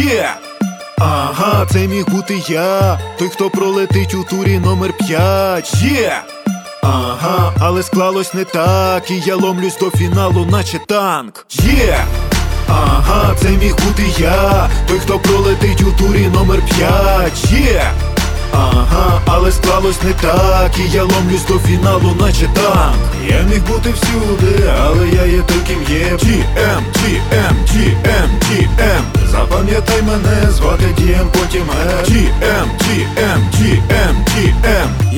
Є! Ага, це міг бути я, той, хто пролетить у турі номер 5 Є! Ага, але склалось не так, і я ломлюсь до фіналу, наче танк. Є! Ага, це міг бути я, той, хто пролетить у турі номер 5 Є! Ага, але склалось не так, і я ломлюсь до фіналу, наче танк. Я міг бути всюди, але я є той, ким є GM, GM, GM, GM Запам'ятай мене, звати Дієм, потім Е GM, GM, GM, GM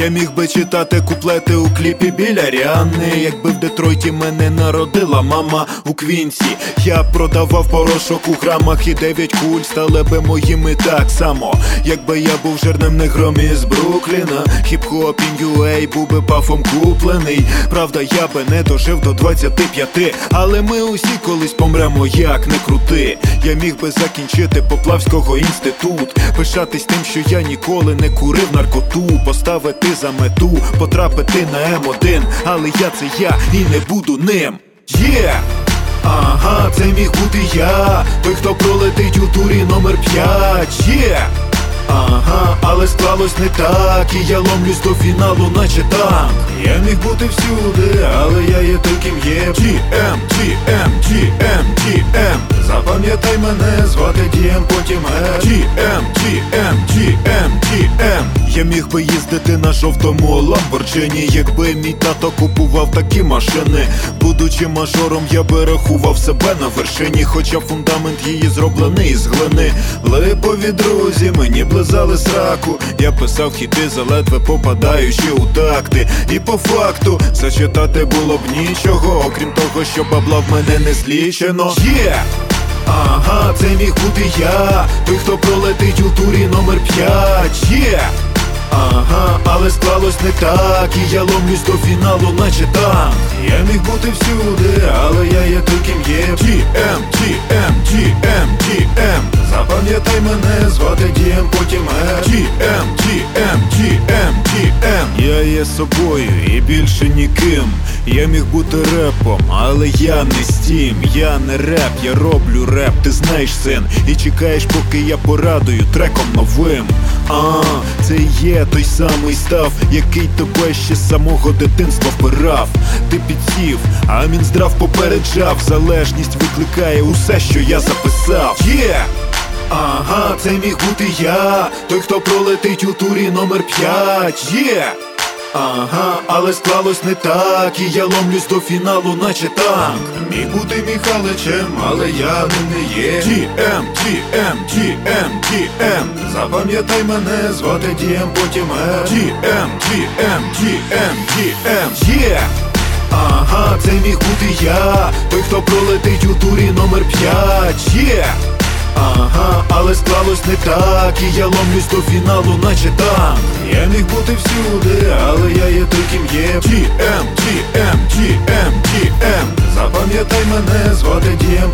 Я міг би читати куплети у кліпі біля Ріани Якби в Детройті мене народила мама у Квінсі. Я продавав порошок у грамах і дев'ять куль стали би моїми так само. Якби я був жирним негром із Брукліна Хіп-хоп UA був би пафом куплений. Правда, я би не дожив до 25 Але ми усі колись помремо, як не крути. Я міг би закінчити Поплавського інститут Пишатись тим, що я ніколи не курив наркоту Поставити за мету, потрапити на М1 Але я це я і не буду ним. Є! Ага, це міг бути я, той, хто пролетить у турі номер 5 Є! Ага, але склалось не так, і я ломлюсь до фіналу, наче танк. Я міг бути всюди, але я є той, ким є. GM, GM, GM, GM Запам'ятай мене, звати Діем, потім GM, GM, GM, GM Я міг би їздити на жовтому Ламборджині, якби мій тато купував такі машини. Будучи мажором, я би рахував себе на вершині, хоча фундамент її зроблений із глини. Липові друзі, мені близали сраку. Я писав хіти, заледве попадаючи у такти. І по факту зачитати було б нічого, окрім того, що бабла в мене не злічено. Є! Ага, це міг бути я, той, хто пролетить у турі номер 5 Є! Ага, але склалось не так, і я ломлюсь до фіналу, наче там Я міг бути всюди, але я є той, ким є GM, GM, GM, GM Запам'ятай мене, звати Дієм, потім Е GM, GM, GM, GM Я є собою і більше ніким Я міг бути репом, але я не стім, я не реп, я роблю реп, ти знаєш син, і чекаєш, поки я порадую треком новим. А, це є той самий став, який тебе ще з самого дитинства впирав. Ти підсів, а Мінздрав попереджав, залежність викликає усе, що я записав. Є! Ага, це міг бути я, той, хто пролетить у турі номер 5 Є! Ага, але склалось не так, і я ломлюсь до фіналу, наче танк. Міг бути Міхаличем, але я ним не є. GM, GM, GM, GM Запам'ятай мене, звати Дієм, потім Е GM, GM, GM, GM Є! Ага, це міг бути я, той, хто пролетить у турі номер 5 Є! Ага, але склалось не так, і я ломлюсь до фіналу, наче там. Я міг бути всюди, але я є той, ким є. GM, GM, GM, GM Запам'ятай мене, звати Дієм,